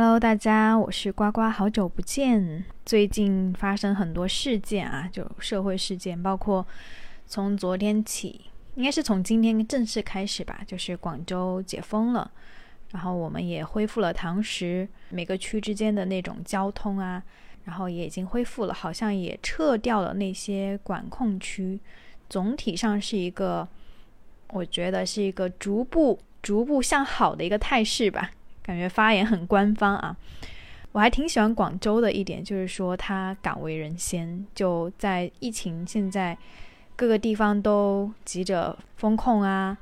Hello，大家，我是呱呱，好久不见。最近发生很多事件啊，就社会事件，包括从昨天起，应该是从今天正式开始吧，就是广州解封了，然后我们也恢复了堂食，每个区之间的那种交通啊，然后也已经恢复了，好像也撤掉了那些管控区，总体上是一个，我觉得是一个逐步逐步向好的一个态势吧。感觉发言很官方啊，我还挺喜欢广州的一点，就是说它敢为人先，就在疫情现在各个地方都急着风控啊，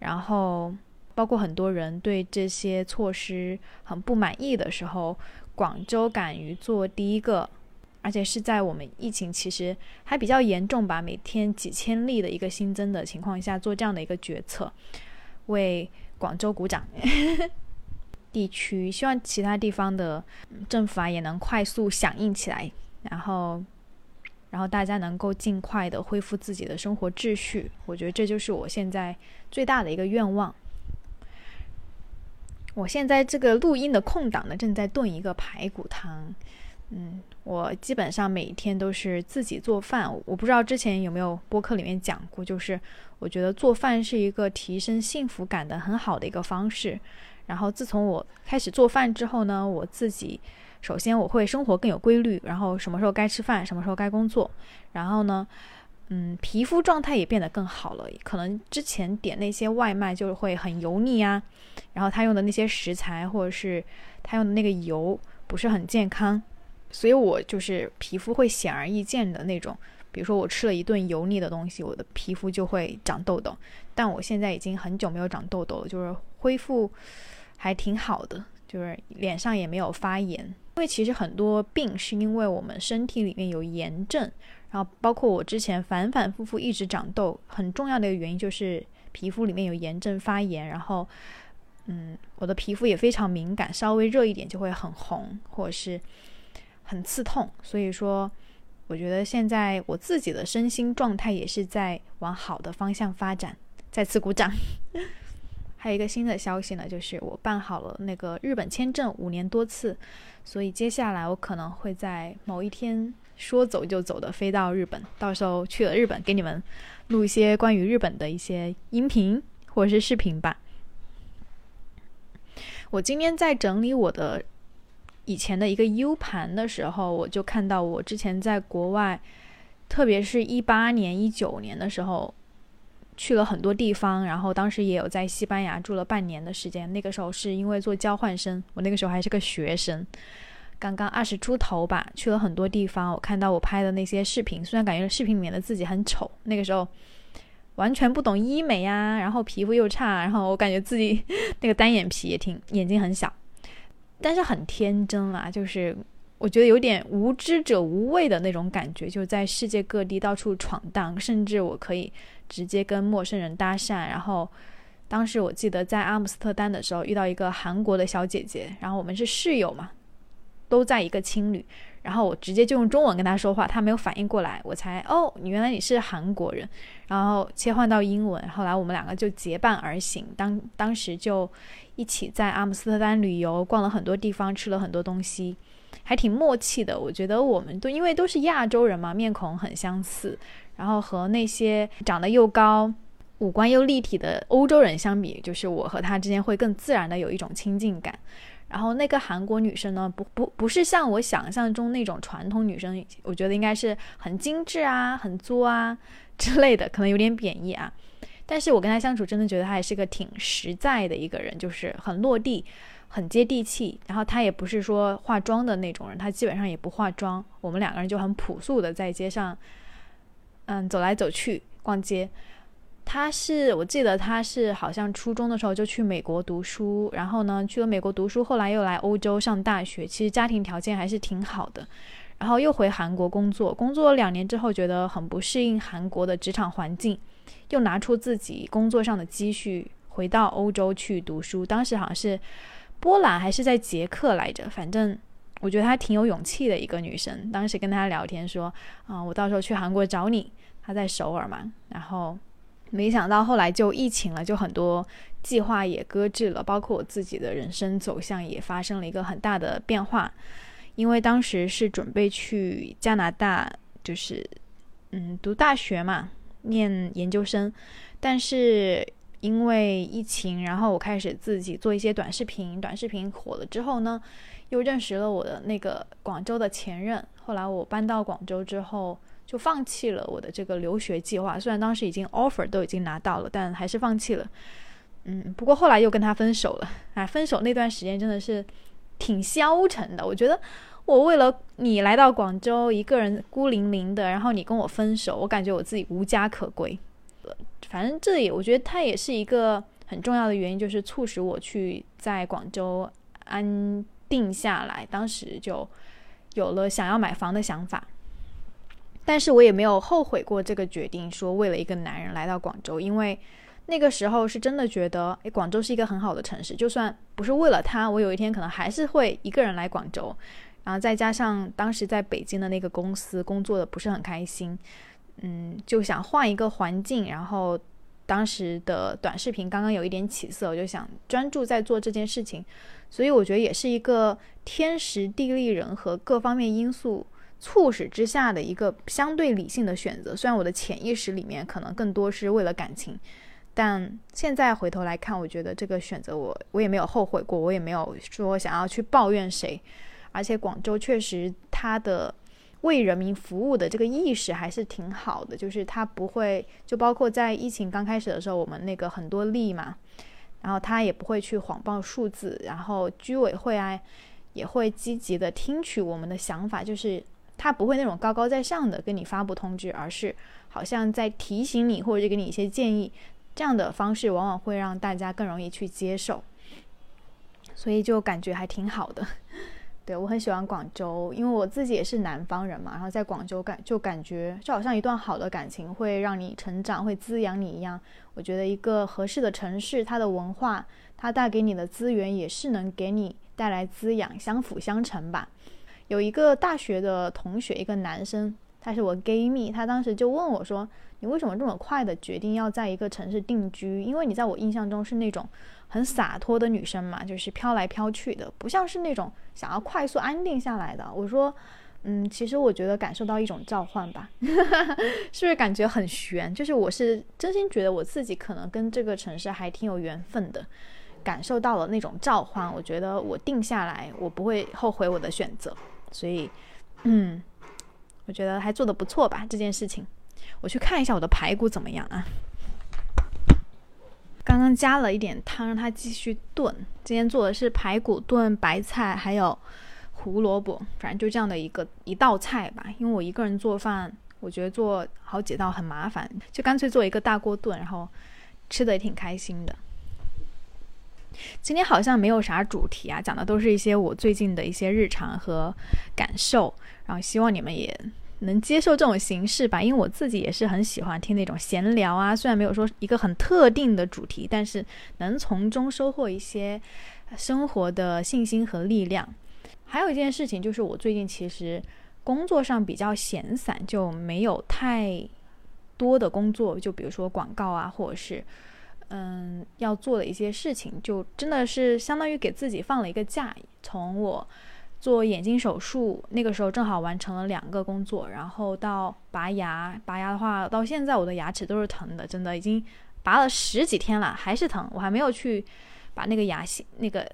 然后包括很多人对这些措施很不满意的时候，广州敢于做第一个，而且是在我们疫情其实还比较严重吧，每天几千例的一个新增的情况下做这样的一个决策，为广州鼓掌。地区希望其他地方的政府啊也能快速响应起来，然后，然后大家能够尽快的恢复自己的生活秩序。我觉得这就是我现在最大的一个愿望。我现在这个录音的空档呢，正在炖一个排骨汤。嗯，我基本上每天都是自己做饭。我不知道之前有没有播客里面讲过，就是我觉得做饭是一个提升幸福感的很好的一个方式。然后自从我开始做饭之后呢，我自己首先我会生活更有规律，然后什么时候该吃饭，什么时候该工作，然后呢，嗯，皮肤状态也变得更好了。可能之前点那些外卖就是会很油腻啊，然后他用的那些食材或者是他用的那个油不是很健康，所以我就是皮肤会显而易见的那种。比如说我吃了一顿油腻的东西，我的皮肤就会长痘痘。但我现在已经很久没有长痘痘了，就是恢复。还挺好的，就是脸上也没有发炎。因为其实很多病是因为我们身体里面有炎症，然后包括我之前反反复复一直长痘，很重要的一个原因就是皮肤里面有炎症发炎。然后，嗯，我的皮肤也非常敏感，稍微热一点就会很红或者是很刺痛。所以说，我觉得现在我自己的身心状态也是在往好的方向发展。再次鼓掌。还有一个新的消息呢，就是我办好了那个日本签证，五年多次，所以接下来我可能会在某一天说走就走的飞到日本，到时候去了日本给你们录一些关于日本的一些音频或者是视频吧。我今天在整理我的以前的一个 U 盘的时候，我就看到我之前在国外，特别是一八年、一九年的时候。去了很多地方，然后当时也有在西班牙住了半年的时间。那个时候是因为做交换生，我那个时候还是个学生，刚刚二十出头吧。去了很多地方，我看到我拍的那些视频，虽然感觉视频里面的自己很丑，那个时候完全不懂医美啊，然后皮肤又差，然后我感觉自己 那个单眼皮也挺，眼睛很小，但是很天真啊，就是我觉得有点无知者无畏的那种感觉，就在世界各地到处闯荡，甚至我可以。直接跟陌生人搭讪，然后当时我记得在阿姆斯特丹的时候遇到一个韩国的小姐姐，然后我们是室友嘛，都在一个青旅，然后我直接就用中文跟她说话，她没有反应过来，我才哦，原来你是韩国人，然后切换到英文，后来我们两个就结伴而行，当当时就一起在阿姆斯特丹旅游，逛了很多地方，吃了很多东西，还挺默契的。我觉得我们都因为都是亚洲人嘛，面孔很相似。然后和那些长得又高、五官又立体的欧洲人相比，就是我和他之间会更自然的有一种亲近感。然后那个韩国女生呢，不不不是像我想象中那种传统女生，我觉得应该是很精致啊、很作啊 之类的，可能有点贬义啊。但是我跟她相处，真的觉得她还是个挺实在的一个人，就是很落地、很接地气。然后他也不是说化妆的那种人，他基本上也不化妆。我们两个人就很朴素的在街上。嗯，走来走去逛街。他是我记得他是好像初中的时候就去美国读书，然后呢去了美国读书，后来又来欧洲上大学。其实家庭条件还是挺好的，然后又回韩国工作，工作两年之后觉得很不适应韩国的职场环境，又拿出自己工作上的积蓄回到欧洲去读书。当时好像是波兰还是在捷克来着，反正。我觉得她挺有勇气的一个女生。当时跟她聊天说：“啊，我到时候去韩国找你。”她在首尔嘛，然后没想到后来就疫情了，就很多计划也搁置了，包括我自己的人生走向也发生了一个很大的变化。因为当时是准备去加拿大，就是嗯读大学嘛，念研究生，但是因为疫情，然后我开始自己做一些短视频，短视频火了之后呢，又认识了我的那个广州的前任。后来我搬到广州之后。就放弃了我的这个留学计划，虽然当时已经 offer 都已经拿到了，但还是放弃了。嗯，不过后来又跟他分手了。哎，分手那段时间真的是挺消沉的。我觉得我为了你来到广州，一个人孤零零的，然后你跟我分手，我感觉我自己无家可归。反正这也我觉得它也是一个很重要的原因，就是促使我去在广州安定下来。当时就有了想要买房的想法。但是我也没有后悔过这个决定，说为了一个男人来到广州，因为那个时候是真的觉得，诶，广州是一个很好的城市，就算不是为了他，我有一天可能还是会一个人来广州。然后再加上当时在北京的那个公司工作的不是很开心，嗯，就想换一个环境。然后当时的短视频刚刚有一点起色，我就想专注在做这件事情。所以我觉得也是一个天时地利人和各方面因素。促使之下的一个相对理性的选择，虽然我的潜意识里面可能更多是为了感情，但现在回头来看，我觉得这个选择我我也没有后悔过，我也没有说想要去抱怨谁。而且广州确实它的为人民服务的这个意识还是挺好的，就是他不会就包括在疫情刚开始的时候，我们那个很多例嘛，然后他也不会去谎报数字，然后居委会啊也会积极的听取我们的想法，就是。他不会那种高高在上的跟你发布通知，而是好像在提醒你或者给你一些建议，这样的方式往往会让大家更容易去接受，所以就感觉还挺好的。对我很喜欢广州，因为我自己也是南方人嘛，然后在广州感就感觉就好像一段好的感情会让你成长，会滋养你一样。我觉得一个合适的城市，它的文化，它带给你的资源也是能给你带来滋养，相辅相成吧。有一个大学的同学，一个男生，他是我 gay 蜜，他当时就问我说：“你为什么这么快的决定要在一个城市定居？因为你在我印象中是那种很洒脱的女生嘛，就是飘来飘去的，不像是那种想要快速安定下来的。”我说：“嗯，其实我觉得感受到一种召唤吧，是不是感觉很悬？就是我是真心觉得我自己可能跟这个城市还挺有缘分的，感受到了那种召唤。我觉得我定下来，我不会后悔我的选择。”所以，嗯，我觉得还做的不错吧。这件事情，我去看一下我的排骨怎么样啊？刚刚加了一点汤，让它继续炖。今天做的是排骨炖白菜，还有胡萝卜，反正就这样的一个一道菜吧。因为我一个人做饭，我觉得做好几道很麻烦，就干脆做一个大锅炖，然后吃的也挺开心的。今天好像没有啥主题啊，讲的都是一些我最近的一些日常和感受，然后希望你们也能接受这种形式吧，因为我自己也是很喜欢听那种闲聊啊，虽然没有说一个很特定的主题，但是能从中收获一些生活的信心和力量。还有一件事情就是，我最近其实工作上比较闲散，就没有太多的工作，就比如说广告啊，或者是。嗯，要做的一些事情，就真的是相当于给自己放了一个假。从我做眼睛手术那个时候，正好完成了两个工作，然后到拔牙，拔牙的话，到现在我的牙齿都是疼的，真的已经拔了十几天了，还是疼。我还没有去把那个牙线那个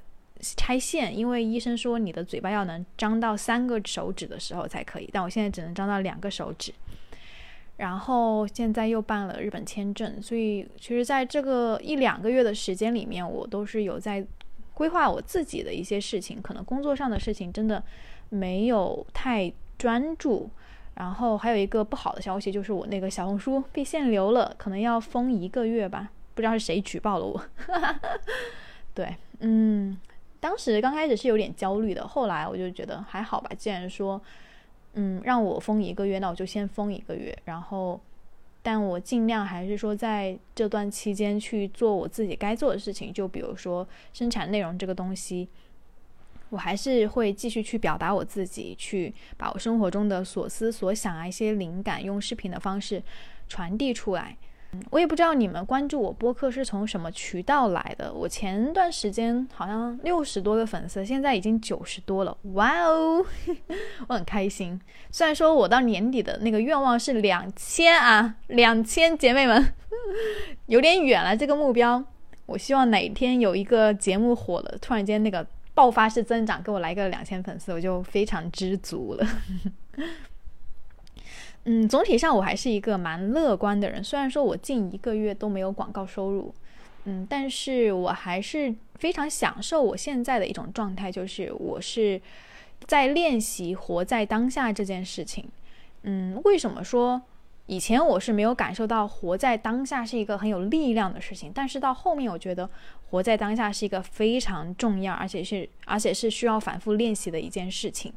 拆线，因为医生说你的嘴巴要能张到三个手指的时候才可以，但我现在只能张到两个手指。然后现在又办了日本签证，所以其实在这个一两个月的时间里面，我都是有在规划我自己的一些事情，可能工作上的事情真的没有太专注。然后还有一个不好的消息，就是我那个小红书被限流了，可能要封一个月吧，不知道是谁举报了我。对，嗯，当时刚开始是有点焦虑的，后来我就觉得还好吧，既然说。嗯，让我封一个月，那我就先封一个月。然后，但我尽量还是说，在这段期间去做我自己该做的事情。就比如说生产内容这个东西，我还是会继续去表达我自己，去把我生活中的所思所想啊，一些灵感，用视频的方式传递出来。我也不知道你们关注我播客是从什么渠道来的。我前段时间好像六十多个粉丝，现在已经九十多了，哇哦，我很开心。虽然说我到年底的那个愿望是两千啊，两千姐妹们，有点远了这个目标。我希望哪天有一个节目火了，突然间那个爆发式增长，给我来个两千粉丝，我就非常知足了。嗯，总体上我还是一个蛮乐观的人。虽然说我近一个月都没有广告收入，嗯，但是我还是非常享受我现在的一种状态，就是我是在练习活在当下这件事情。嗯，为什么说以前我是没有感受到活在当下是一个很有力量的事情？但是到后面，我觉得活在当下是一个非常重要，而且是而且是需要反复练习的一件事情。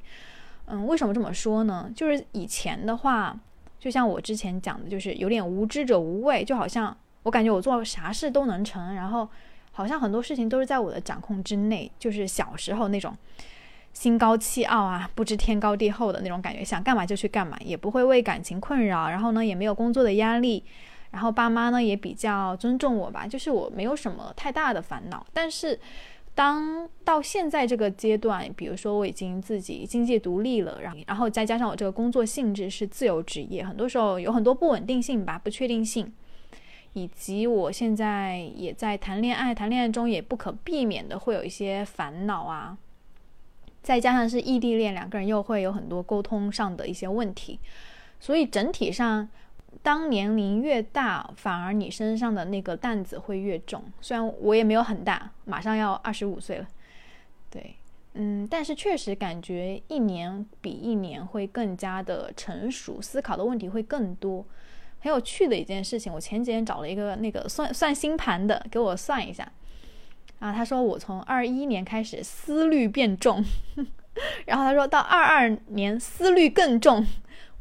嗯，为什么这么说呢？就是以前的话，就像我之前讲的，就是有点无知者无畏，就好像我感觉我做啥事都能成，然后好像很多事情都是在我的掌控之内，就是小时候那种心高气傲啊，不知天高地厚的那种感觉，想干嘛就去干嘛，也不会为感情困扰，然后呢也没有工作的压力，然后爸妈呢也比较尊重我吧，就是我没有什么太大的烦恼，但是。当到现在这个阶段，比如说我已经自己经济独立了，然后然后再加上我这个工作性质是自由职业，很多时候有很多不稳定性吧、不确定性，以及我现在也在谈恋爱，谈恋爱中也不可避免的会有一些烦恼啊，再加上是异地恋，两个人又会有很多沟通上的一些问题，所以整体上。当年龄越大，反而你身上的那个担子会越重。虽然我也没有很大，马上要二十五岁了，对，嗯，但是确实感觉一年比一年会更加的成熟，思考的问题会更多。很有趣的一件事情，我前几天找了一个那个算算星盘的，给我算一下，啊，他说我从二一年开始思虑变重，然后他说到二二年思虑更重。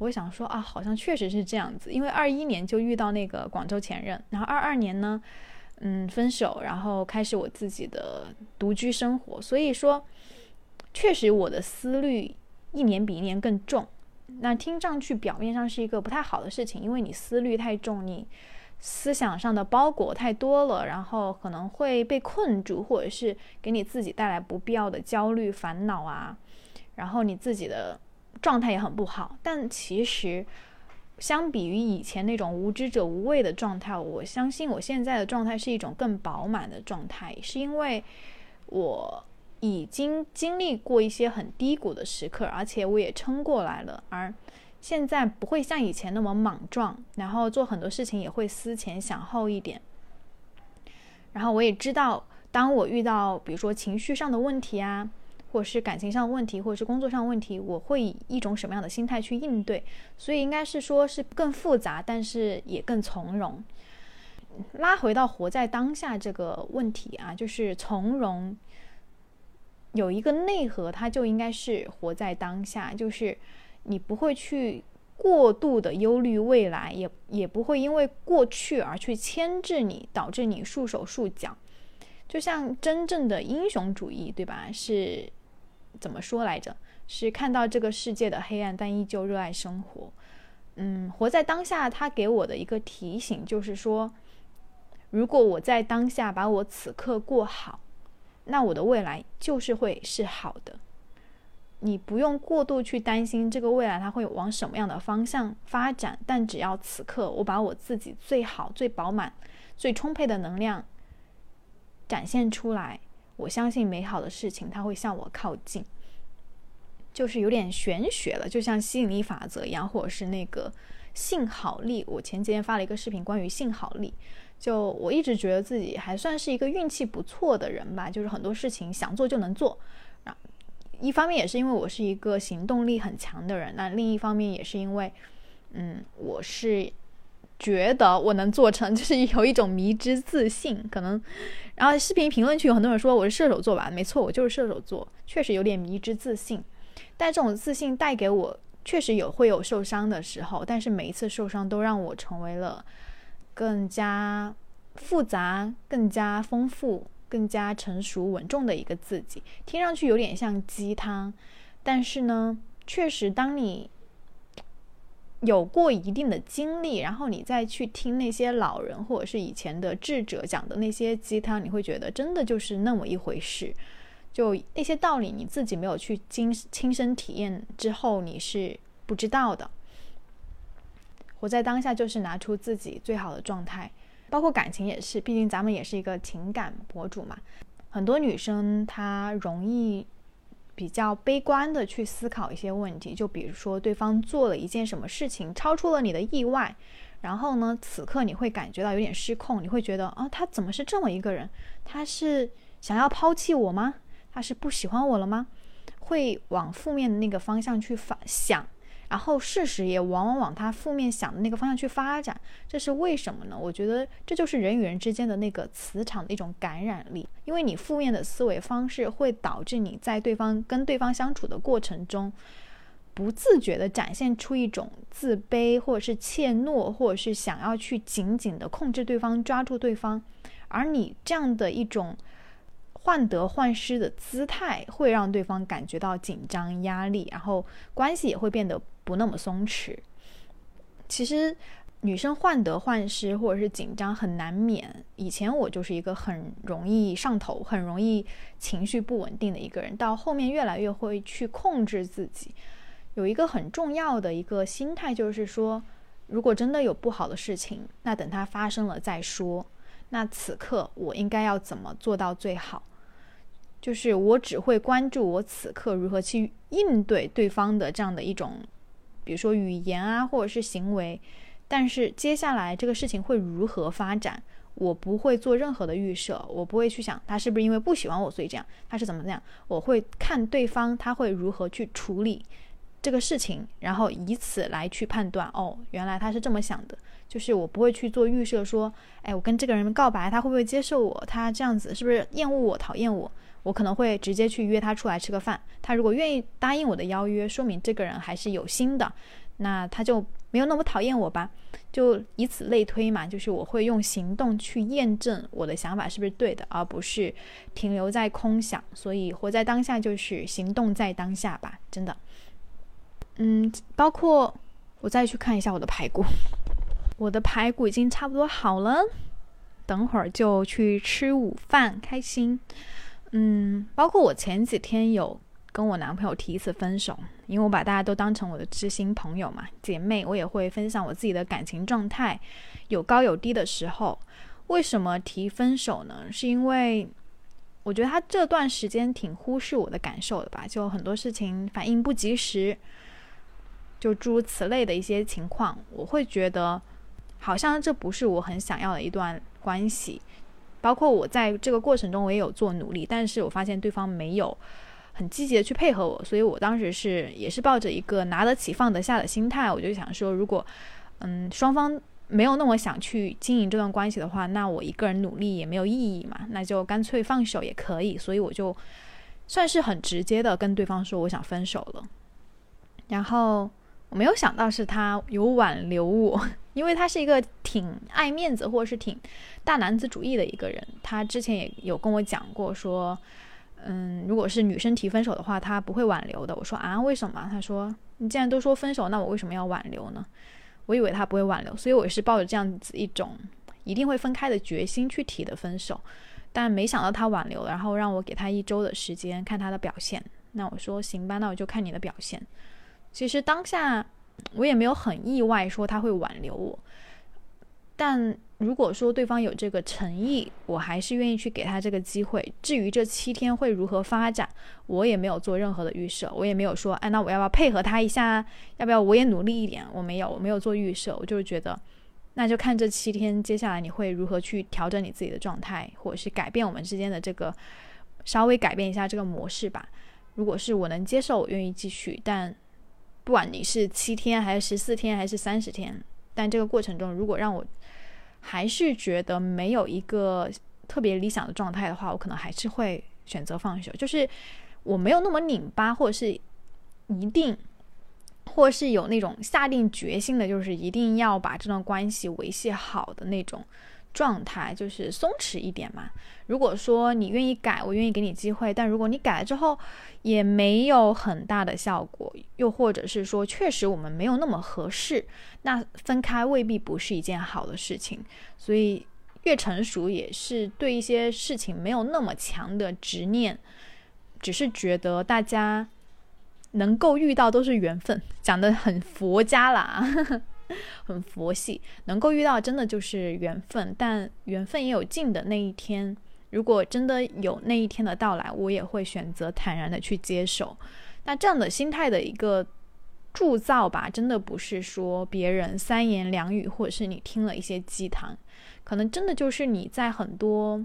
我想说啊，好像确实是这样子，因为二一年就遇到那个广州前任，然后二二年呢，嗯，分手，然后开始我自己的独居生活，所以说，确实我的思虑一年比一年更重。那听上去表面上是一个不太好的事情，因为你思虑太重，你思想上的包裹太多了，然后可能会被困住，或者是给你自己带来不必要的焦虑、烦恼啊，然后你自己的。状态也很不好，但其实相比于以前那种无知者无畏的状态，我相信我现在的状态是一种更饱满的状态，是因为我已经经历过一些很低谷的时刻，而且我也撑过来了，而现在不会像以前那么莽撞，然后做很多事情也会思前想后一点，然后我也知道，当我遇到比如说情绪上的问题啊。或者是感情上的问题，或者是工作上的问题，我会以一种什么样的心态去应对？所以应该是说是更复杂，但是也更从容。拉回到活在当下这个问题啊，就是从容有一个内核，它就应该是活在当下，就是你不会去过度的忧虑未来，也也不会因为过去而去牵制你，导致你束手束脚。就像真正的英雄主义，对吧？是。怎么说来着？是看到这个世界的黑暗，但依旧热爱生活。嗯，活在当下，他给我的一个提醒就是说，如果我在当下把我此刻过好，那我的未来就是会是好的。你不用过度去担心这个未来它会往什么样的方向发展，但只要此刻我把我自己最好、最饱满、最充沛的能量展现出来。我相信美好的事情，它会向我靠近，就是有点玄学了，就像吸引力法则一样，或者是那个幸好力。我前几天发了一个视频，关于幸好力。就我一直觉得自己还算是一个运气不错的人吧，就是很多事情想做就能做。啊，一方面也是因为我是一个行动力很强的人，那另一方面也是因为，嗯，我是。觉得我能做成，就是有一种迷之自信，可能。然后视频评论区有很多人说我是射手座吧，没错，我就是射手座，确实有点迷之自信。但这种自信带给我，确实有会有受伤的时候，但是每一次受伤都让我成为了更加复杂、更加丰富、更加成熟稳重的一个自己。听上去有点像鸡汤，但是呢，确实当你。有过一定的经历，然后你再去听那些老人或者是以前的智者讲的那些鸡汤，你会觉得真的就是那么一回事。就那些道理，你自己没有去亲亲身体验之后，你是不知道的。活在当下就是拿出自己最好的状态，包括感情也是，毕竟咱们也是一个情感博主嘛。很多女生她容易比较悲观的去思考一些问题，就比如说对方做了一件什么事情超出了你的意外，然后呢，此刻你会感觉到有点失控，你会觉得啊，他怎么是这么一个人？他是想要抛弃我吗？他是不喜欢我了吗？会往负面的那个方向去反想，然后事实也往往往他负面想的那个方向去发展，这是为什么呢？我觉得这就是人与人之间的那个磁场的一种感染力，因为你负面的思维方式会导致你在对方跟对方相处的过程中，不自觉的展现出一种自卑，或者是怯懦，或者是想要去紧紧的控制对方，抓住对方，而你这样的一种。患得患失的姿态会让对方感觉到紧张、压力，然后关系也会变得不那么松弛。其实，女生患得患失或者是紧张很难免。以前我就是一个很容易上头、很容易情绪不稳定的一个人，到后面越来越会去控制自己。有一个很重要的一个心态就是说，如果真的有不好的事情，那等它发生了再说。那此刻我应该要怎么做到最好？就是我只会关注我此刻如何去应对对方的这样的一种，比如说语言啊，或者是行为，但是接下来这个事情会如何发展，我不会做任何的预设，我不会去想他是不是因为不喜欢我所以这样，他是怎么怎样，我会看对方他会如何去处理这个事情，然后以此来去判断，哦，原来他是这么想的，就是我不会去做预设，说，哎，我跟这个人告白，他会不会接受我？他这样子是不是厌恶我、讨厌我？我可能会直接去约他出来吃个饭，他如果愿意答应我的邀约，说明这个人还是有心的，那他就没有那么讨厌我吧，就以此类推嘛，就是我会用行动去验证我的想法是不是对的，而不是停留在空想。所以活在当下就是行动在当下吧，真的。嗯，包括我再去看一下我的排骨，我的排骨已经差不多好了，等会儿就去吃午饭，开心。嗯，包括我前几天有跟我男朋友提一次分手，因为我把大家都当成我的知心朋友嘛，姐妹，我也会分享我自己的感情状态，有高有低的时候。为什么提分手呢？是因为我觉得他这段时间挺忽视我的感受的吧，就很多事情反应不及时，就诸如此类的一些情况，我会觉得好像这不是我很想要的一段关系。包括我在这个过程中，我也有做努力，但是我发现对方没有很积极的去配合我，所以我当时是也是抱着一个拿得起放得下的心态，我就想说，如果嗯双方没有那么想去经营这段关系的话，那我一个人努力也没有意义嘛，那就干脆放手也可以，所以我就算是很直接的跟对方说我想分手了，然后。我没有想到是他有挽留我，因为他是一个挺爱面子或者是挺大男子主义的一个人。他之前也有跟我讲过，说，嗯，如果是女生提分手的话，他不会挽留的。我说啊，为什么？他说，你既然都说分手，那我为什么要挽留呢？我以为他不会挽留，所以我是抱着这样子一种一定会分开的决心去提的分手。但没想到他挽留了，然后让我给他一周的时间看他的表现。那我说行吧，那我就看你的表现。其实当下我也没有很意外说他会挽留我，但如果说对方有这个诚意，我还是愿意去给他这个机会。至于这七天会如何发展，我也没有做任何的预设，我也没有说，哎，那我要不要配合他一下？要不要我也努力一点？我没有，我没有做预设，我就是觉得，那就看这七天接下来你会如何去调整你自己的状态，或者是改变我们之间的这个稍微改变一下这个模式吧。如果是我能接受，我愿意继续，但。不管你是七天还是十四天还是三十天，但这个过程中，如果让我还是觉得没有一个特别理想的状态的话，我可能还是会选择放手。就是我没有那么拧巴，或者是一定，或是有那种下定决心的，就是一定要把这段关系维系好的那种状态，就是松弛一点嘛。如果说你愿意改，我愿意给你机会。但如果你改了之后也没有很大的效果，又或者是说确实我们没有那么合适，那分开未必不是一件好的事情。所以越成熟也是对一些事情没有那么强的执念，只是觉得大家能够遇到都是缘分，讲的很佛家啦。很佛系，能够遇到真的就是缘分，但缘分也有尽的那一天。如果真的有那一天的到来，我也会选择坦然的去接受。那这样的心态的一个铸造吧，真的不是说别人三言两语，或者是你听了一些鸡汤，可能真的就是你在很多。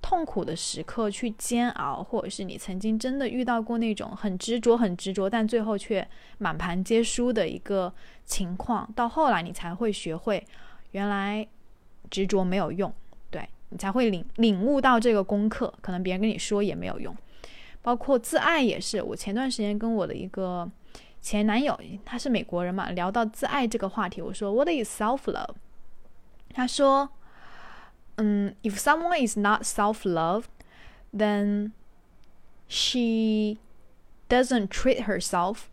痛苦的时刻去煎熬，或者是你曾经真的遇到过那种很执着、很执着，但最后却满盘皆输的一个情况，到后来你才会学会，原来执着没有用，对你才会领领悟到这个功课。可能别人跟你说也没有用，包括自爱也是。我前段时间跟我的一个前男友，他是美国人嘛，聊到自爱这个话题，我说 What is self love？他说。Um, if someone is not self loved, then she doesn't treat herself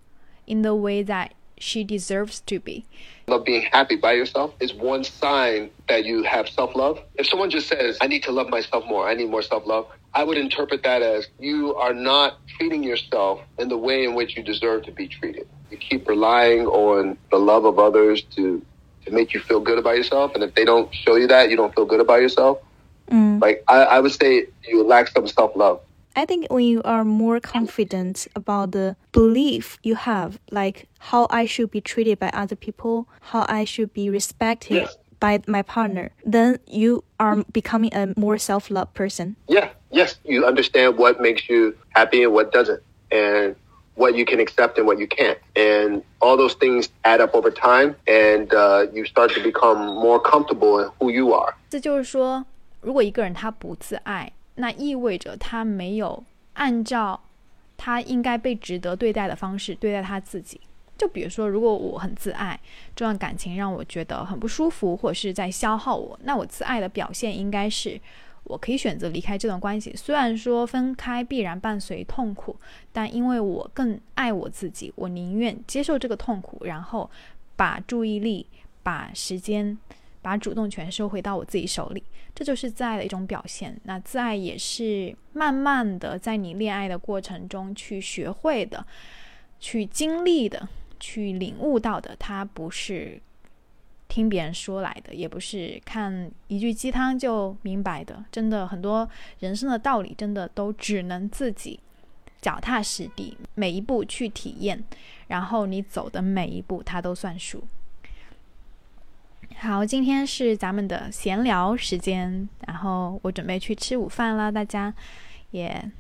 in the way that she deserves to be. Love being happy by yourself is one sign that you have self love. If someone just says, I need to love myself more, I need more self love, I would interpret that as you are not treating yourself in the way in which you deserve to be treated. You keep relying on the love of others to to make you feel good about yourself. And if they don't show you that, you don't feel good about yourself. Mm. Like I, I would say you lack some self love. I think when you are more confident about the belief you have, like how I should be treated by other people, how I should be respected yes. by my partner, then you are becoming a more self love person. Yeah, yes. You understand what makes you happy and what doesn't. And what you can accept and what you can't. And all those things add up over time, and you start to become more comfortable in who you are. 这就是说，如果一个人他不自爱，那意味着他没有按照他应该被值得对待的方式对待他自己。就比如说，如果我很自爱，这段感情让我觉得很不舒服，或者是在消耗我，那我自爱的表现应该是。我可以选择离开这段关系，虽然说分开必然伴随痛苦，但因为我更爱我自己，我宁愿接受这个痛苦，然后把注意力、把时间、把主动权收回到我自己手里，这就是自爱的一种表现。那自爱也是慢慢的在你恋爱的过程中去学会的、去经历的、去领悟到的，它不是。听别人说来的，也不是看一句鸡汤就明白的。真的，很多人生的道理，真的都只能自己脚踏实地，每一步去体验，然后你走的每一步，它都算数。好，今天是咱们的闲聊时间，然后我准备去吃午饭了。大家也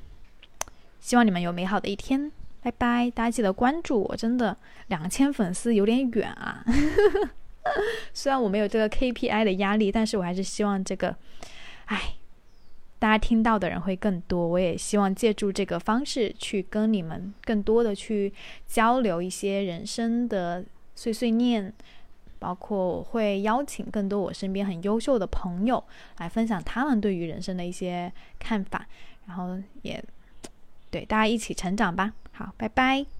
希望你们有美好的一天，拜拜！大家记得关注我，真的两千粉丝有点远啊。虽然我没有这个 KPI 的压力，但是我还是希望这个，哎，大家听到的人会更多。我也希望借助这个方式去跟你们更多的去交流一些人生的碎碎念，包括我会邀请更多我身边很优秀的朋友来分享他们对于人生的一些看法，然后也对大家一起成长吧。好，拜拜。